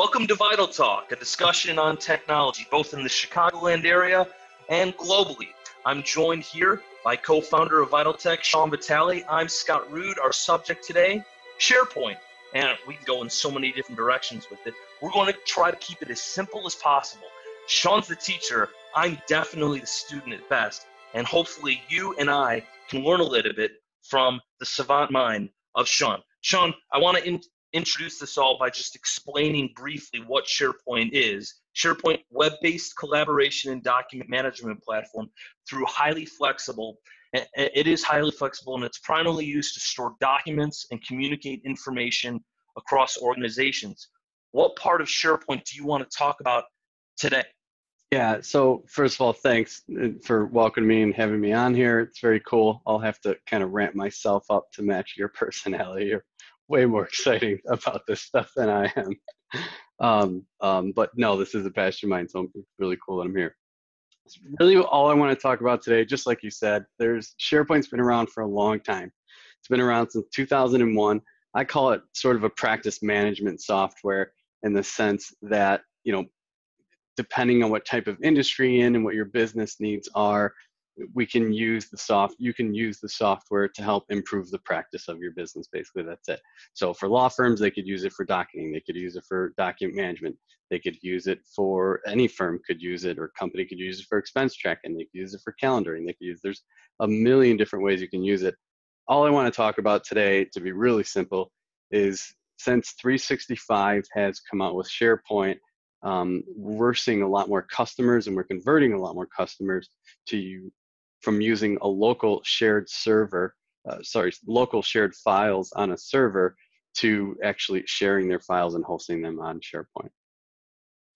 Welcome to Vital Talk, a discussion on technology, both in the Chicagoland area and globally. I'm joined here by co founder of Vital Tech, Sean Vitale. I'm Scott Rude. Our subject today SharePoint. And we can go in so many different directions with it. We're going to try to keep it as simple as possible. Sean's the teacher. I'm definitely the student at best. And hopefully, you and I can learn a little bit from the savant mind of Sean. Sean, I want to in- introduce this all by just explaining briefly what SharePoint is. SharePoint web-based collaboration and document management platform through highly flexible it is highly flexible and it's primarily used to store documents and communicate information across organizations. What part of SharePoint do you want to talk about today? Yeah, so first of all, thanks uh, for welcoming me and having me on here. It's very cool. I'll have to kind of ramp myself up to match your personality. You're way more exciting about this stuff than I am. Um, um, but no, this is a passion of mine, so it's really cool that I'm here. It's really all I want to talk about today. Just like you said, there's SharePoint's been around for a long time. It's been around since 2001. I call it sort of a practice management software in the sense that you know depending on what type of industry in and what your business needs are, we can use the soft you can use the software to help improve the practice of your business basically that's it. So for law firms they could use it for docketing they could use it for document management they could use it for any firm could use it or company could use it for expense tracking they could use it for calendaring they could use there's a million different ways you can use it. All i want to talk about today to be really simple is since 365 has come out with sharepoint um, we're seeing a lot more customers and we're converting a lot more customers to from using a local shared server, uh, sorry, local shared files on a server to actually sharing their files and hosting them on SharePoint.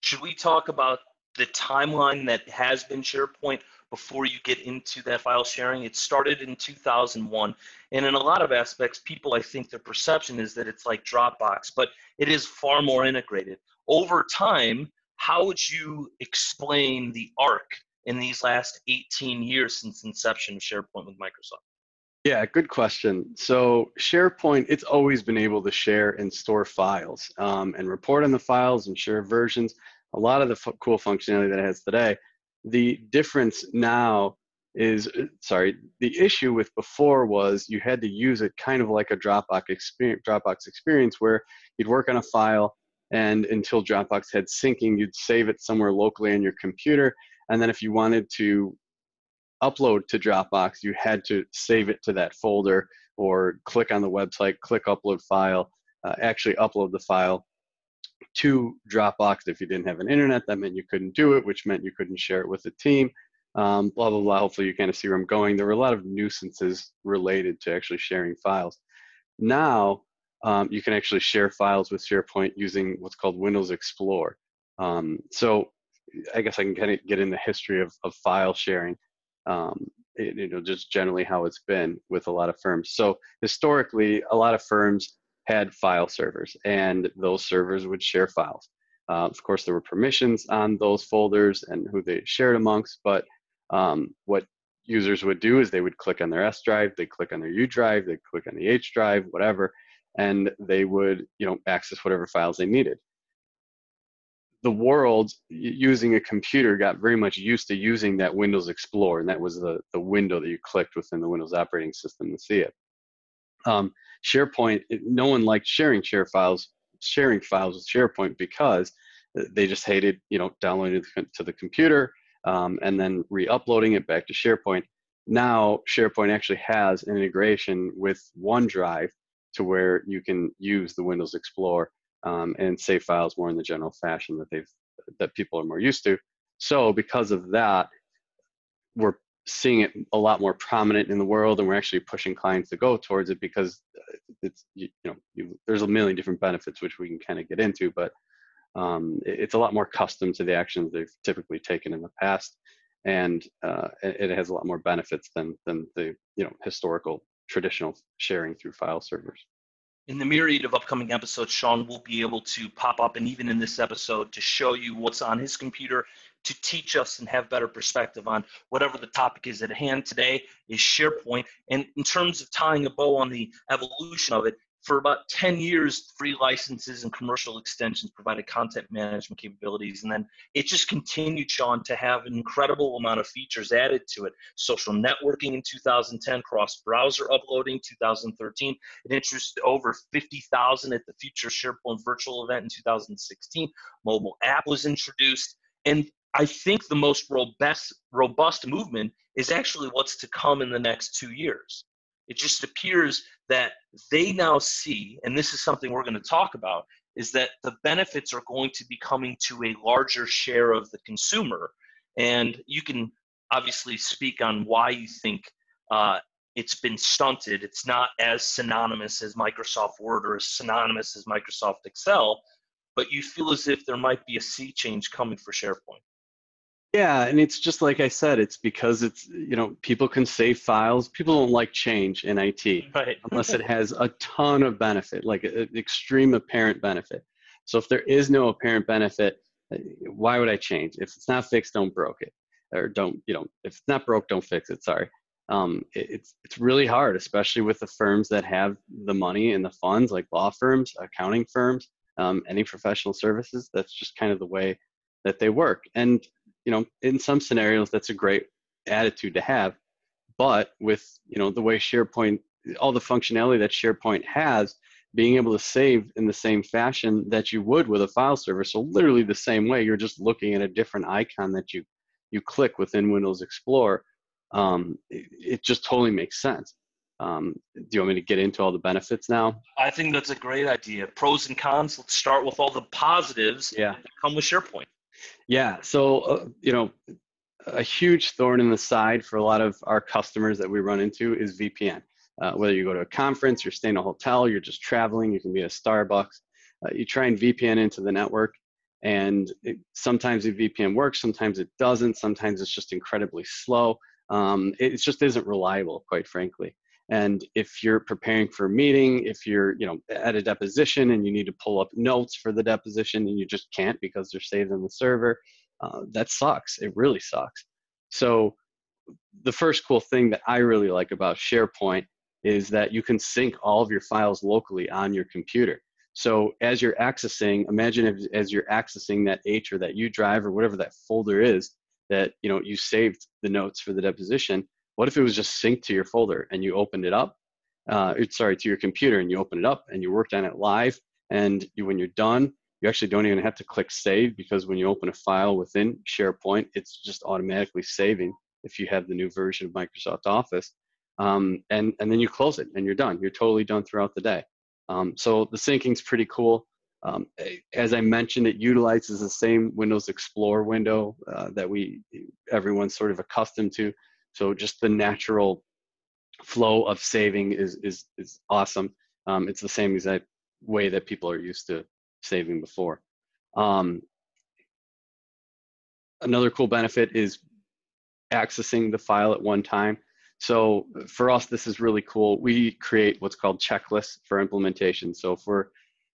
Should we talk about the timeline that has been SharePoint before you get into that file sharing? It started in 2001. And in a lot of aspects, people, I think their perception is that it's like Dropbox, but it is far more integrated over time, how would you explain the arc in these last 18 years since inception of SharePoint with Microsoft? Yeah, good question. So SharePoint, it's always been able to share and store files um, and report on the files and share versions. A lot of the f- cool functionality that it has today. The difference now is, sorry, the issue with before was you had to use it kind of like a Dropbox experience, Dropbox experience where you'd work on a file, and until Dropbox had syncing, you'd save it somewhere locally on your computer. And then if you wanted to upload to Dropbox, you had to save it to that folder or click on the website, click upload file, uh, actually upload the file to Dropbox. If you didn't have an internet, that meant you couldn't do it, which meant you couldn't share it with the team. Um, blah, blah, blah. Hopefully, you kind of see where I'm going. There were a lot of nuisances related to actually sharing files. Now, um, you can actually share files with SharePoint using what's called Windows Explorer. Um, so I guess I can kind of get in the history of, of file sharing, um, it, you know, just generally how it's been with a lot of firms. So historically, a lot of firms had file servers, and those servers would share files. Uh, of course, there were permissions on those folders and who they shared amongst, but um, what users would do is they would click on their S drive, they click on their U drive, they click on the H drive, whatever, and they would you know access whatever files they needed the world using a computer got very much used to using that windows explorer and that was the, the window that you clicked within the windows operating system to see it. Um, sharepoint no one liked sharing share files sharing files with sharepoint because they just hated you know downloading it to the computer um, and then re-uploading it back to sharepoint. Now sharepoint actually has an integration with onedrive to where you can use the Windows Explorer um, and save files more in the general fashion that they've that people are more used to. So because of that, we're seeing it a lot more prominent in the world, and we're actually pushing clients to go towards it because it's you, you know you, there's a million different benefits which we can kind of get into, but um, it, it's a lot more custom to the actions they've typically taken in the past, and uh, it, it has a lot more benefits than than the you know historical traditional sharing through file servers. In the myriad of upcoming episodes, Sean will be able to pop up, and even in this episode, to show you what's on his computer to teach us and have better perspective on whatever the topic is at hand today is SharePoint. And in terms of tying a bow on the evolution of it, for about 10 years, free licenses and commercial extensions provided content management capabilities. And then it just continued, Sean, to have an incredible amount of features added to it. Social networking in 2010, cross browser uploading 2013. It introduced over 50,000 at the Future SharePoint virtual event in 2016. Mobile app was introduced. And I think the most robust, robust movement is actually what's to come in the next two years. It just appears that they now see, and this is something we're going to talk about, is that the benefits are going to be coming to a larger share of the consumer. And you can obviously speak on why you think uh, it's been stunted. It's not as synonymous as Microsoft Word or as synonymous as Microsoft Excel, but you feel as if there might be a sea change coming for SharePoint. Yeah, and it's just like I said, it's because it's, you know, people can save files. People don't like change in IT right. unless it has a ton of benefit, like an extreme apparent benefit. So if there is no apparent benefit, uh, why would I change? If it's not fixed, don't broke it. Or don't, you know, if it's not broke, don't fix it. Sorry. Um, it, it's it's really hard, especially with the firms that have the money and the funds, like law firms, accounting firms, um, any professional services. That's just kind of the way that they work. And you know, in some scenarios, that's a great attitude to have. But with, you know, the way SharePoint, all the functionality that SharePoint has, being able to save in the same fashion that you would with a file server. So literally the same way, you're just looking at a different icon that you you click within Windows Explorer. Um, it, it, just totally makes sense. Um, do you want me to get into all the benefits now? I think that's a great idea. Pros and cons. Let's start with all the positives yeah. that come with SharePoint. Yeah. So, uh, you know, a huge thorn in the side for a lot of our customers that we run into is VPN. Uh, whether you go to a conference, you're staying in a hotel, you're just traveling, you can be at Starbucks, uh, you try and VPN into the network, and it, sometimes the VPN works, sometimes it doesn't, sometimes it's just incredibly slow. Um, it just isn't reliable, quite frankly. And if you're preparing for a meeting, if you're, you know, at a deposition and you need to pull up notes for the deposition and you just can't because they're saved on the server, uh, that sucks. It really sucks. So the first cool thing that I really like about SharePoint is that you can sync all of your files locally on your computer. So as you're accessing, imagine if, as you're accessing that H or that U drive or whatever that folder is that you know you saved the notes for the deposition, what if it was just synced to your folder and you opened it up? Uh, sorry, to your computer and you open it up and you worked on it live. And you, when you're done, you actually don't even have to click save because when you open a file within SharePoint, it's just automatically saving if you have the new version of Microsoft Office. Um, and, and then you close it and you're done. You're totally done throughout the day. Um, so the syncing's pretty cool. Um, as I mentioned, it utilizes the same Windows Explorer window uh, that we everyone's sort of accustomed to. So just the natural flow of saving is is is awesome. Um, it's the same exact way that people are used to saving before. Um, another cool benefit is accessing the file at one time. So for us, this is really cool. We create what's called checklists for implementation. So if we're,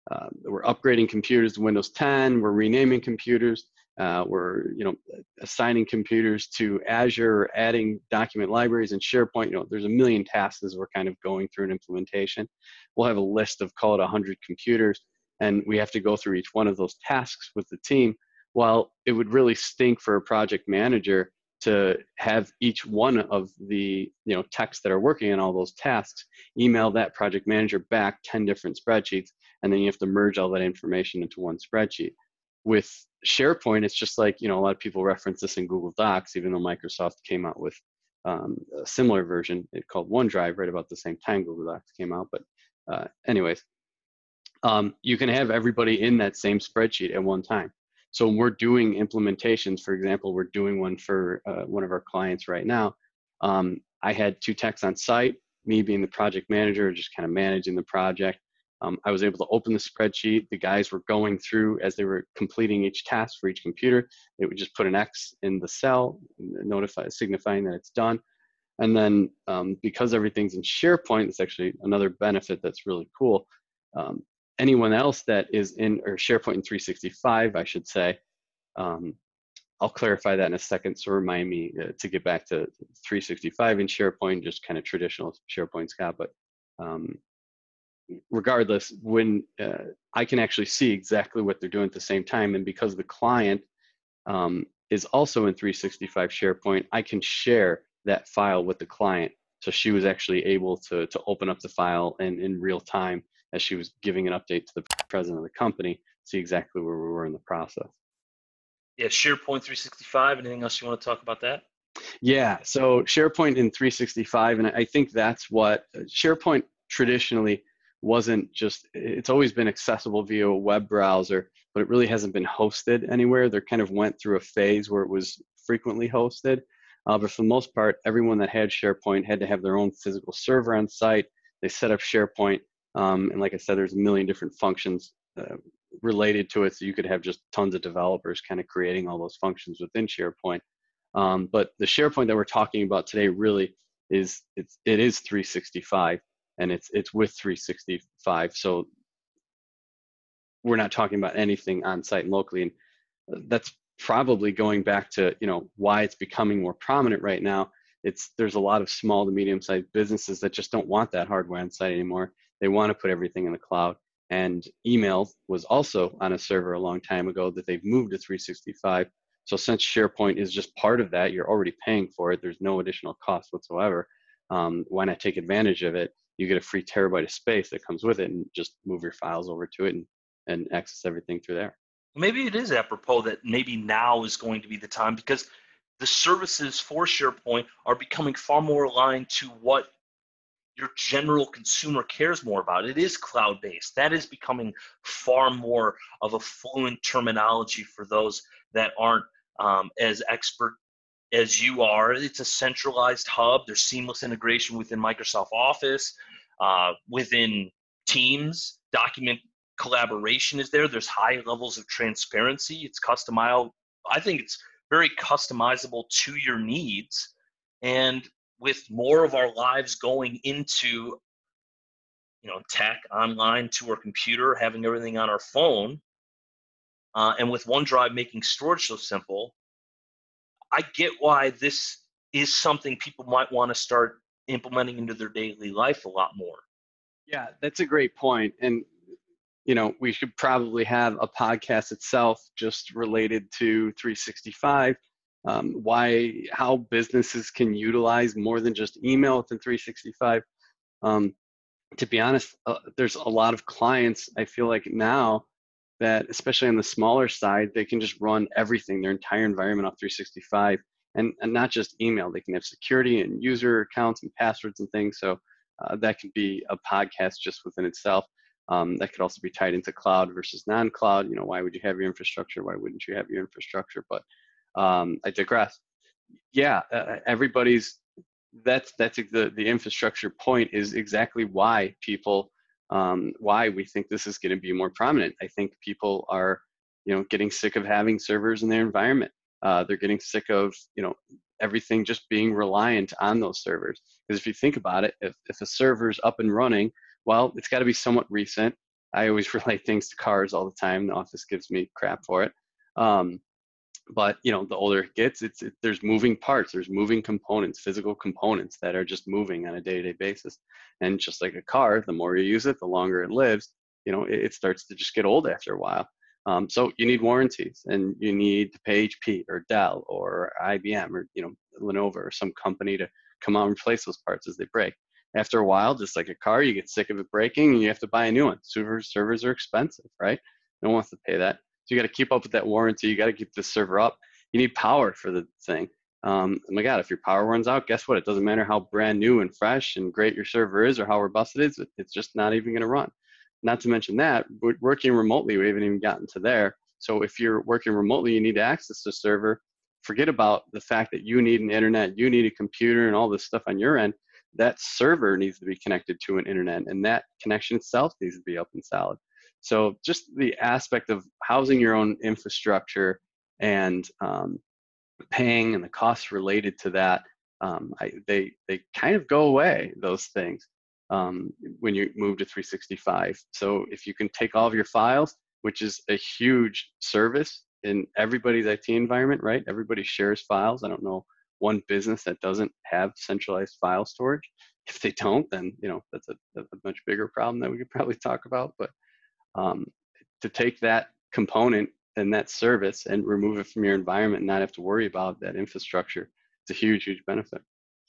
uh, we're upgrading computers to Windows 10, we're renaming computers, uh, we're you know assigning computers to Azure, adding document libraries and SharePoint. You know, there's a million tasks as we're kind of going through an implementation. We'll have a list of call it 100 computers, and we have to go through each one of those tasks with the team. While it would really stink for a project manager to have each one of the you know techs that are working on all those tasks email that project manager back 10 different spreadsheets and then you have to merge all that information into one spreadsheet with SharePoint, it's just like, you know, a lot of people reference this in Google Docs, even though Microsoft came out with um, a similar version it called OneDrive right about the same time Google Docs came out. But uh, anyways, um, you can have everybody in that same spreadsheet at one time. So when we're doing implementations, for example, we're doing one for uh, one of our clients right now. Um, I had two techs on site, me being the project manager, just kind of managing the project. Um, I was able to open the spreadsheet. The guys were going through as they were completing each task for each computer. They would just put an X in the cell, notify, signifying that it's done. And then um, because everything's in SharePoint, it's actually another benefit that's really cool. Um, anyone else that is in, or SharePoint in 365, I should say, um, I'll clarify that in a second. So remind me uh, to get back to 365 in SharePoint, just kind of traditional SharePoint Scott. But um, regardless, when uh, I can actually see exactly what they're doing at the same time, and because the client um, is also in 365 SharePoint, I can share that file with the client. So she was actually able to, to open up the file and in real time as she was giving an update to the president of the company, see exactly where we were in the process. Yeah, SharePoint 365. Anything else you want to talk about that? Yeah, so SharePoint in 365, and I think that's what uh, SharePoint traditionally wasn't just, it's always been accessible via a web browser, but it really hasn't been hosted anywhere. They kind of went through a phase where it was frequently hosted. Uh, but for the most part, everyone that had SharePoint had to have their own physical server on site. They set up SharePoint, um, and like I said, there's a million different functions uh, related to it. So you could have just tons of developers kind of creating all those functions within SharePoint. Um, but the SharePoint that we're talking about today really is it's it is 365 and it's it's with 365. So we're not talking about anything on site and locally, and that's probably going back to you know why it's becoming more prominent right now. It's there's a lot of small to medium sized businesses that just don't want that hardware on site anymore. They want to put everything in the cloud. And email was also on a server a long time ago that they've moved to 365. So since SharePoint is just part of that, you're already paying for it. There's no additional cost whatsoever. Um, why not take advantage of it? You get a free terabyte of space that comes with it, and just move your files over to it and, and access everything through there. Maybe it is apropos that maybe now is going to be the time because the services for SharePoint are becoming far more aligned to what your general consumer cares more about. It is cloud based. That is becoming far more of a fluent terminology for those that aren't um, as expert as you are. It's a centralized hub. There's seamless integration within Microsoft Office, uh, within Teams. Document collaboration is there. There's high levels of transparency. It's customizable. I think it's very customizable to your needs. And with more of our lives going into you know tech online to our computer having everything on our phone uh, and with onedrive making storage so simple i get why this is something people might want to start implementing into their daily life a lot more. Yeah that's a great point and you know we should probably have a podcast itself just related to 365 um, why how businesses can utilize more than just email within 365 um, to be honest uh, there's a lot of clients i feel like now that especially on the smaller side they can just run everything their entire environment off 365 and, and not just email they can have security and user accounts and passwords and things. So uh, that could be a podcast just within itself. Um, that could also be tied into cloud versus non-cloud. You know why would you have your infrastructure? Why wouldn't you have your infrastructure? But um, I digress. Yeah, uh, everybody's that's that's the the infrastructure point is exactly why people um, why we think this is going to be more prominent. I think people are you know getting sick of having servers in their environment. Uh, they're getting sick of you know everything just being reliant on those servers. Because if you think about it, if if a server's up and running, well, it's got to be somewhat recent. I always relate things to cars all the time. The office gives me crap for it. Um, but you know the older it gets it's it, there's moving parts there's moving components physical components that are just moving on a day-to-day basis. And just like a car the more you use it the longer it lives you know it, it starts to just get old after a while. Um, so you need warranties and you need to pay hp or dell or ibm or you know lenovo or some company to come out and replace those parts as they break. After a while just like a car you get sick of it breaking and you have to buy a new one. Servers servers are expensive right? No one wants to pay that so you got to keep up with that warranty. You got to keep the server up. You need power for the thing. Um, oh my God, if your power runs out, guess what? It doesn't matter how brand new and fresh and great your server is or how robust it is. It's just not even going to run. Not to mention that working remotely, we haven't even gotten to there. So if you're working remotely, you need to access the server. Forget about the fact that you need an internet, you need a computer, and all this stuff on your end. That server needs to be connected to an internet, and that connection itself needs to be up and solid. So just the aspect of housing your own infrastructure and um, paying and the costs related to that, um, I, they they kind of go away. Those things um, when you move to 365. So if you can take all of your files, which is a huge service in everybody's IT environment, right? Everybody shares files. I don't know one business that doesn't have centralized file storage. if they don't, then you know that's a, a much bigger problem that we could probably talk about. But um, to take that component and that service and remove it from your environment and not have to worry about that infrastructure, it's a huge, huge benefit.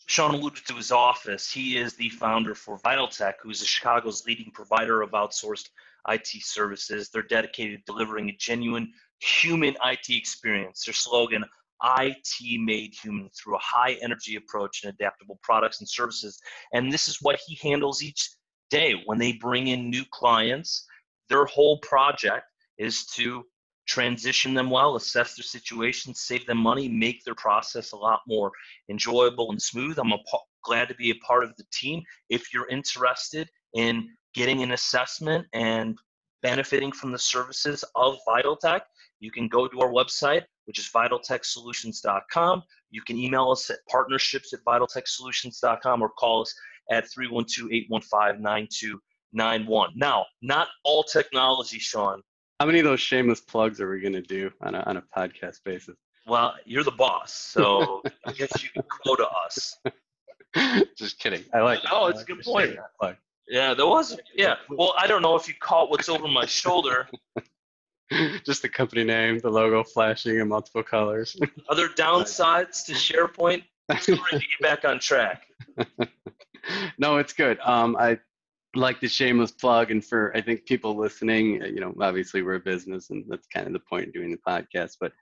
Sean alluded to his office. He is the founder for VitalTech, who's Chicago's leading provider of outsourced IT services. They're dedicated to delivering a genuine human IT experience. Their slogan, IT made human through a high energy approach and adaptable products and services. And this is what he handles each day when they bring in new clients. Their whole project is to transition them well, assess their situation, save them money, make their process a lot more enjoyable and smooth. I'm a, glad to be a part of the team. If you're interested in getting an assessment and benefiting from the services of VitalTech, you can go to our website, which is vitaltechsolutions.com. You can email us at partnerships at vitaltechsolutions.com or call us at 312-815-9291. Now, not all technology, Sean. How many of those shameless plugs are we going to do on a, on a podcast basis? Well, you're the boss, so I guess you can quota us. Just kidding. I like. Oh, it's a good point. Yeah, there was. Yeah. Well, I don't know if you caught what's over my shoulder. Just the company name, the logo flashing in multiple colors. Other downsides to SharePoint? to get back on track. no, it's good. Um, I like the shameless plug, and for I think people listening, uh, you know, obviously we're a business, and that's kind of the point of doing the podcast. But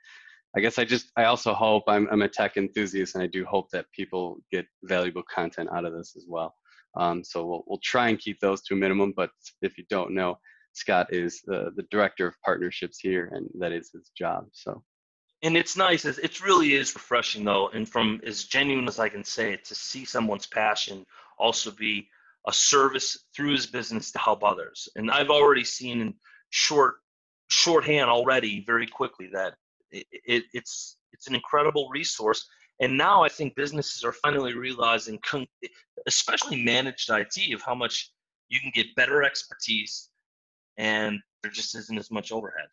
I guess I just I also hope I'm I'm a tech enthusiast, and I do hope that people get valuable content out of this as well. Um, so we'll we'll try and keep those to a minimum. But if you don't know, Scott is the, the director of partnerships here, and that is his job. So. And it's nice. It really is refreshing, though, and from as genuine as I can say it, to see someone's passion also be a service through his business to help others. And I've already seen in short shorthand already very quickly that it, it, it's it's an incredible resource. And now I think businesses are finally realizing, especially managed IT, of how much you can get better expertise and there just isn't as much overhead.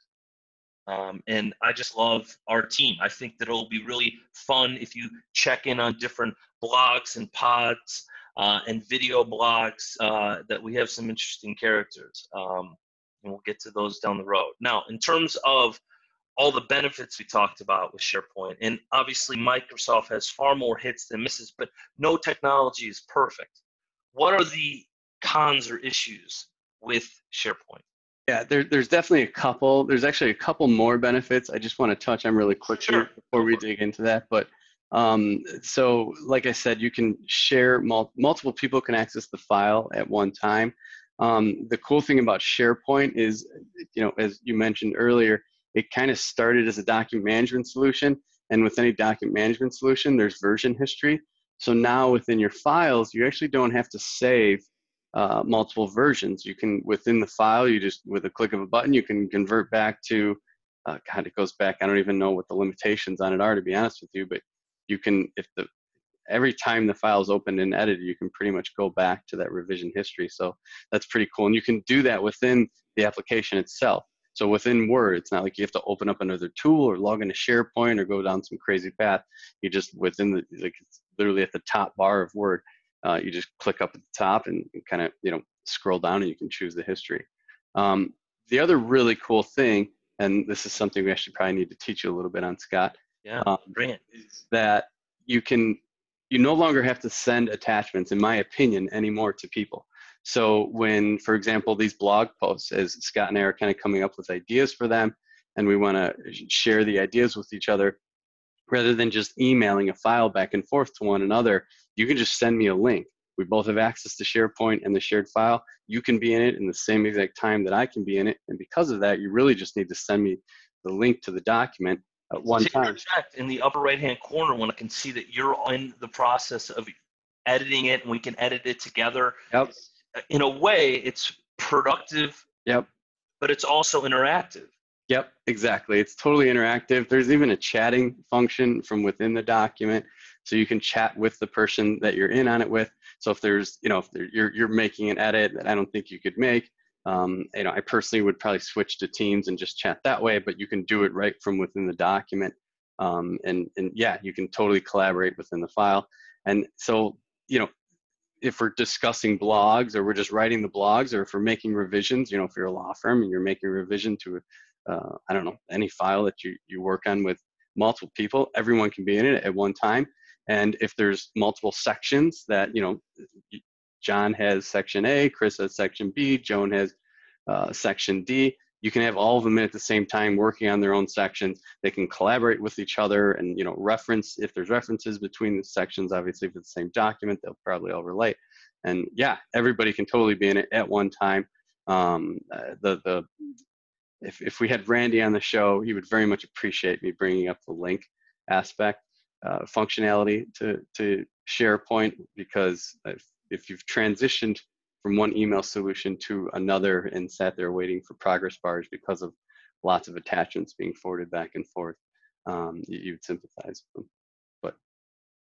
Um, and I just love our team. I think that it'll be really fun if you check in on different blogs and pods uh, and video blogs uh, that we have some interesting characters. Um, and we'll get to those down the road. Now, in terms of all the benefits we talked about with SharePoint, and obviously Microsoft has far more hits than misses, but no technology is perfect. What are the cons or issues with SharePoint? Yeah, there, there's definitely a couple. There's actually a couple more benefits I just want to touch on really quickly sure. before we dig into that. But um, so, like I said, you can share mul- multiple people can access the file at one time. Um, the cool thing about SharePoint is, you know, as you mentioned earlier, it kind of started as a document management solution, and with any document management solution, there's version history. So now within your files, you actually don't have to save uh, multiple versions. You can, within the file, you just, with a click of a button, you can convert back to, uh, God, it goes back, I don't even know what the limitations on it are, to be honest with you, but you can, if the, every time the file is opened and edited, you can pretty much go back to that revision history. So that's pretty cool. And you can do that within the application itself. So within Word, it's not like you have to open up another tool or log into SharePoint or go down some crazy path. You just within the like literally at the top bar of Word uh, you just click up at the top and, kind of you know scroll down and you can choose the history. Um, the other really cool thing, and this is something we actually probably need to teach you a little bit on, Scott. Yeah, um, bring it. Is that you can you no longer have to send attachments, in my opinion, anymore to people. So when, for example, these blog posts, as Scott and I are kind of coming up with ideas for them, and we want to share the ideas with each other, rather than just emailing a file back and forth to one another, you can just send me a link. We both have access to SharePoint and the shared file. You can be in it in the same exact time that I can be in it. And because of that, you really just need to send me the link to the document at one time. In the upper right hand corner, when I can see that you're in the process of editing it and we can edit it together. Yep. In a way, it's productive. Yep. But it's also interactive. Yep, exactly. It's totally interactive. There's even a chatting function from within the document, so you can chat with the person that you're in on it with. So if there's, you know, if you're you're making an edit that I don't think you could make, um, you know, I personally would probably switch to Teams and just chat that way. But you can do it right from within the document, um, and and yeah, you can totally collaborate within the file. And so, you know, if we're discussing blogs or we're just writing the blogs or if we're making revisions, you know, if you're a law firm and you're making a revision to, uh, I don't know, any file that you, you work on with multiple people, everyone can be in it at one time. And if there's multiple sections that, you know, John has section A, Chris has section B, Joan has uh, section D, you can have all of them at the same time working on their own sections. They can collaborate with each other and, you know, reference, if there's references between the sections, obviously it's the same document, they'll probably all relate. And yeah, everybody can totally be in it at one time. Um, uh, the, the, if, if we had Randy on the show, he would very much appreciate me bringing up the link aspect uh, functionality to, to SharePoint because if, you've transitioned from one email solution to another and sat there waiting for progress bars because of lots of attachments being forwarded back and forth, um, you, would sympathize with them. But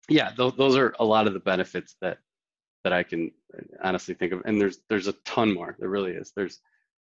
yeah, th- those are a lot of the benefits that that I can honestly think of. And there's there's a ton more. There really is. There's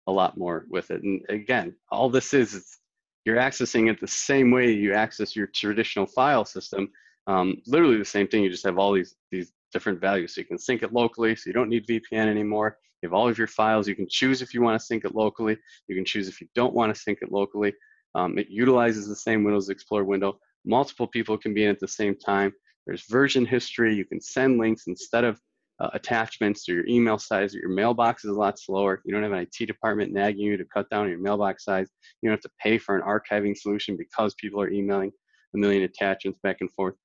a lot more with it. And again, all this is is you're accessing it the same way you access your traditional file system. Um, literally the same thing. You just have all these these different values. So you can sync it locally, so you don't need VPN anymore. You have all of your files. You can choose if you want to sync it locally. You can choose if you don't want to sync it locally. Um, it utilizes the same Windows Explorer window. Multiple people can be in at the same time. There's version history. You can send links instead of uh, attachments to your email size. or Your mailbox is a lot slower. You don't have an IT department nagging you to cut down your mailbox size. You don't have to pay for an archiving solution because people are emailing a million attachments back and forth.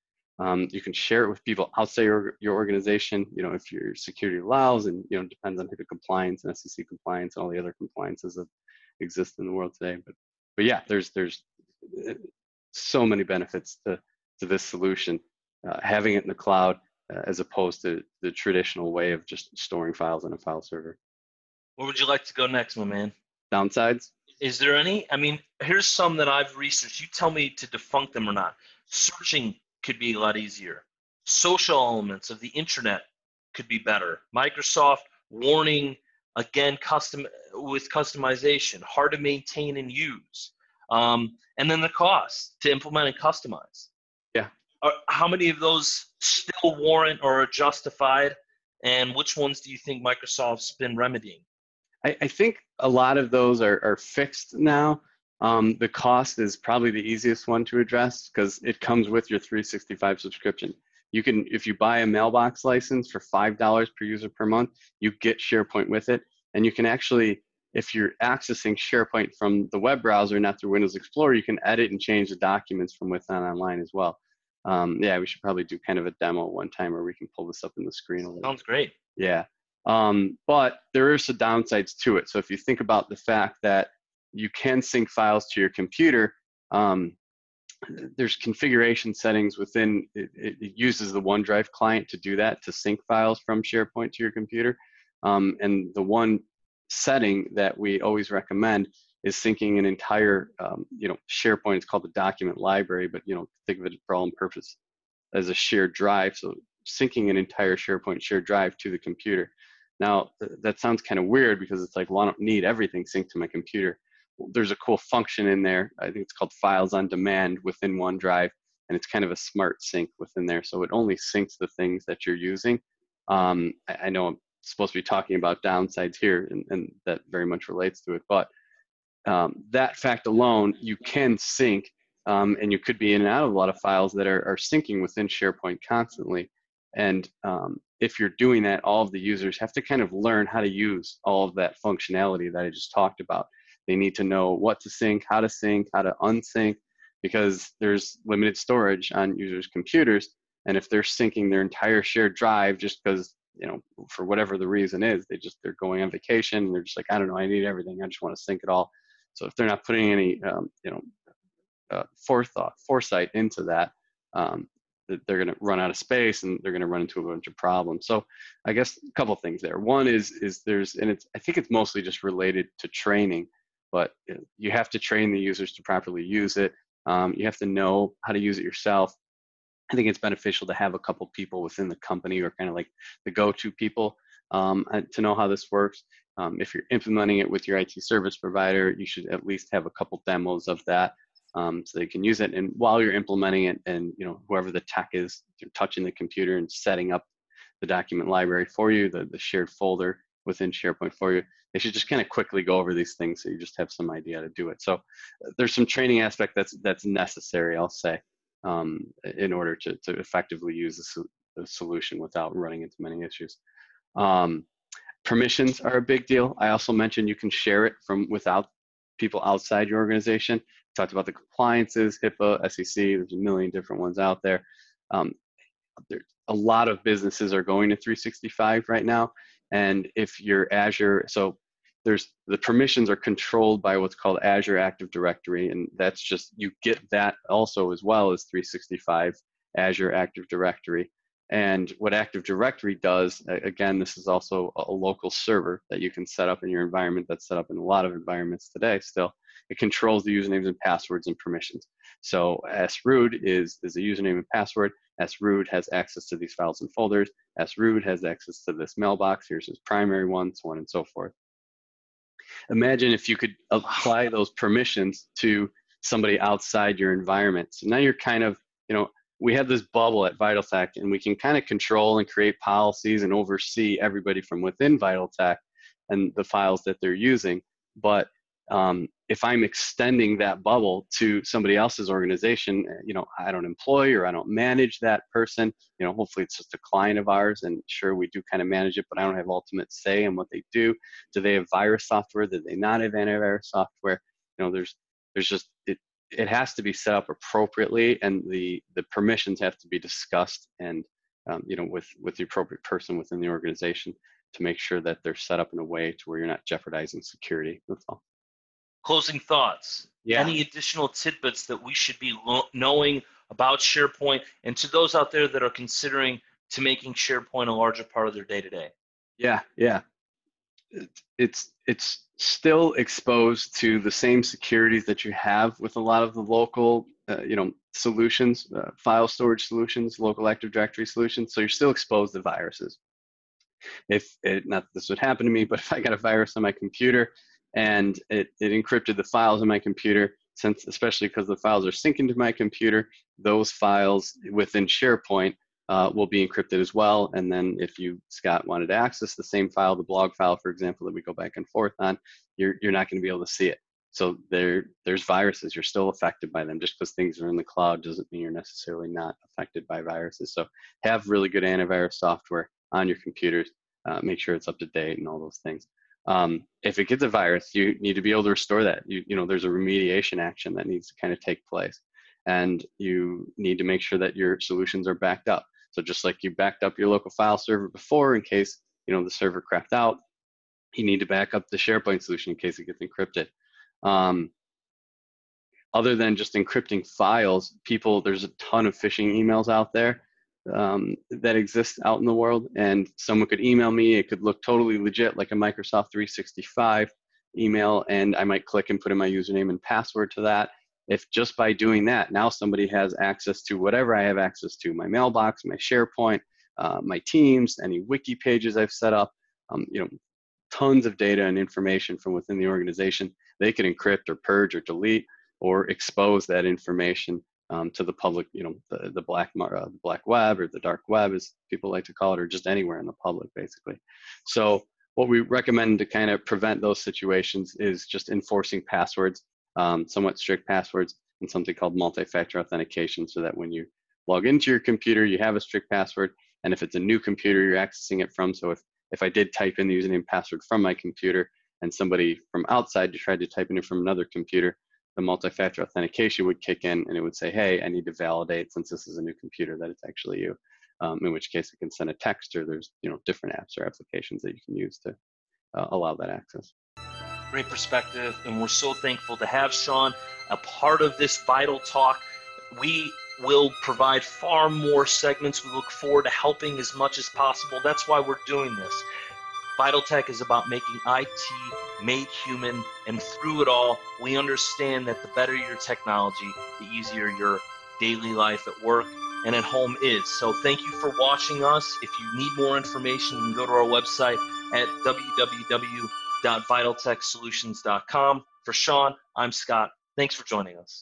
Um, you can share it with people outside your, your organization, you know, if your security allows, and, you know, depends on HIPAA compliance and SEC compliance and all the other compliances that exist in the world today. But, but yeah, there's, there's uh, so many benefits to, to this solution. Uh, having it in the cloud uh, as opposed to the traditional way of just storing files on a file server. Where would you like to go next, my man? Downsides? Is there any? I mean, here's some that I've researched. You tell me to defunct them or not. Searching could be a lot easier. Social elements of the internet could be better. Microsoft warning again custom with customization, hard to maintain and use. Um, and then the cost to implement and customize. Yeah. Are, how many of those still warrant or are justified? And which ones do you think Microsoft's been remedying? I, I think a lot of those are, are fixed now. Um, the cost is probably the easiest one to address because it comes with your 365 subscription. You can, if you buy a mailbox license for $5 per user per month, you get SharePoint with it. And you can actually, if you're accessing SharePoint from the web browser, not through Windows Explorer, you can edit and change the documents from within online as well. Um, yeah, we should probably do kind of a demo one time where we can pull this up in the screen a little. Sounds great. Yeah. Um, but there are some downsides to it. So if you think about the fact that you can sync files to your computer. Um, there's configuration settings within it, it, uses the OneDrive client to do that to sync files from SharePoint to your computer. Um, and the one setting that we always recommend is syncing an entire, um, you know, SharePoint. It's called the document library, but you know, think of it for all purpose as a shared drive. So syncing an entire SharePoint shared drive to the computer. Now that sounds kind of weird because it's like, well, I don't need everything synced to my computer there's a cool function in there. I think it's called files on demand within OneDrive, and it's kind of a smart sync within there. So it only syncs the things that you're using. Um, I, I, know I'm supposed to be talking about downsides here, and, and that very much relates to it. But um, that fact alone, you can sync, um, and you could be in and out of a lot of files that are, are syncing within SharePoint constantly. And um, if you're doing that, all of the users have to kind of learn how to use all of that functionality that I just talked about. They need to know what to sync, how to sync, how to unsync, because there's limited storage on users' computers. And if they're syncing their entire shared drive just because, you know, for whatever the reason is, they just, they're going on vacation and they're just like, I don't know, I need everything. I just want to sync it all. So if they're not putting any, um, you know, uh, forethought, foresight into that, um, they're going to run out of space and they're going to run into a bunch of problems. So I guess a couple things there. One is is there's and it's I think it's mostly just related to training but you have to train the users to properly use it. Um, you have to know how to use it yourself. I think it's beneficial to have a couple people within the company or kind of like the go-to people um, to know how this works. Um, if you're implementing it with your IT service provider, you should at least have a couple demos of that um, so they can use it. And while you're implementing it, and you know whoever the tech is touching the computer and setting up the document library for you, the, the shared folder within SharePoint for you. They should just kind of quickly go over these things so you just have some idea to do it. So uh, there's some training aspect that's that's necessary, I'll say, um, in order to, to effectively use the, the solution without running into many issues. Um, permissions are a big deal. I also mentioned you can share it from without people outside your organization. Talked about the compliances, HIPAA, SEC. There's a million different ones out there. Um, there a lot of businesses are going to 365 right now, and if you're Azure, so there's the permissions are controlled by what's called Azure Active Directory, and that's just you get that also as well as 365 Azure Active Directory. And what Active Directory does, again, this is also a local server that you can set up in your environment that's set up in a lot of environments today still. It controls the usernames and passwords and permissions. So sroot is, is a username and password. Sroot has access to these files and folders. sroot has access to this mailbox. Here's his primary one, so on and so forth. Imagine if you could apply those permissions to somebody outside your environment. So now you're kind of, you know, we have this bubble at VitalTech and we can kind of control and create policies and oversee everybody from within VitalTech and the files that they're using. But um, if I'm extending that bubble to somebody else's organization, eh, you know, I don't employ or I don't manage that person. You know, hopefully it's just a client of ours, and sure we do kind of manage it, but I don't have ultimate say in what they do. Do they have virus software? Do they not have antivirus software? You know, there's there's just it it has to be set up appropriately, and the the permissions have to be discussed and um, you know with with the appropriate person within the organization to make sure that they're set up in a way to where you're not jeopardizing security. That's all. Closing thoughts. Yeah. Any additional tidbits that we should be lo- knowing about SharePoint, and to those out there that are considering to making SharePoint a larger part of their day to day. Yeah, yeah. It's it's still exposed to the same securities that you have with a lot of the local, uh, you know, solutions, uh, file storage solutions, local Active Directory solutions. So you're still exposed to viruses. If it, not that this would happen to me, but if I got a virus on my computer and it, it encrypted the files on my computer, since especially because the files are syncing to my computer, those files within SharePoint uh, will be encrypted as well. And then if you, Scott, wanted to access the same file, the blog file, for example, that we go back and forth on, you're, you're not going to be able to see it. So there, there's viruses. You're still affected by them. Just because things are in the cloud doesn't mean you're necessarily not affected by viruses. So have really good antivirus software on your computers. Uh, make sure it's up to date and all those things. Um, if it gets a virus, you need to be able to restore that. You, you know, there's a remediation action that needs to kind of take place, and you need to make sure that your solutions are backed up. So just like you backed up your local file server before in case you know the server crapped out, you need to back up the SharePoint solution in case it gets encrypted. Um, other than just encrypting files, people there's a ton of phishing emails out there um, that exists out in the world, and someone could email me. It could look totally legit, like a Microsoft 365 email, and I might click and put in my username and password to that, if just by doing that, now somebody has access to whatever I have access to, my mailbox, my SharePoint, uh, my Teams, any wiki pages I've set up, um, you know, tons of data and information from within the organization. They could encrypt or purge or delete or expose that information um, to the public, you know, the, the black uh, the black web or the dark web, as people like to call it, or just anywhere in the public, basically. So what we recommend to kind of prevent those situations is just enforcing passwords um, somewhat strict passwords, and something called multi-factor authentication so that when you log into your computer, you have a strict password. And if it's a new computer you're accessing it from, so if, if I did type in the username password from my computer and somebody from outside tried to type in it from another computer, the multi-factor authentication would kick in and it would say, hey, I need to validate since this is a new computer that it's actually you. Um, in which case it can send a text or there's you know different apps or applications that you can use to uh, allow that access great perspective, and we're so thankful to have Sean a part of this vital talk. We will provide far more segments. We look forward to helping as much as possible. That's why we're doing this. Vital Tech is about making IT made human, and through it all, we understand that the better your technology, the easier your daily life at work and at home is. So, thank you for watching us. If you need more information, you can go to our website at www.vitaltechsolutions.com. For Sean, I'm Scott. Thanks for joining us.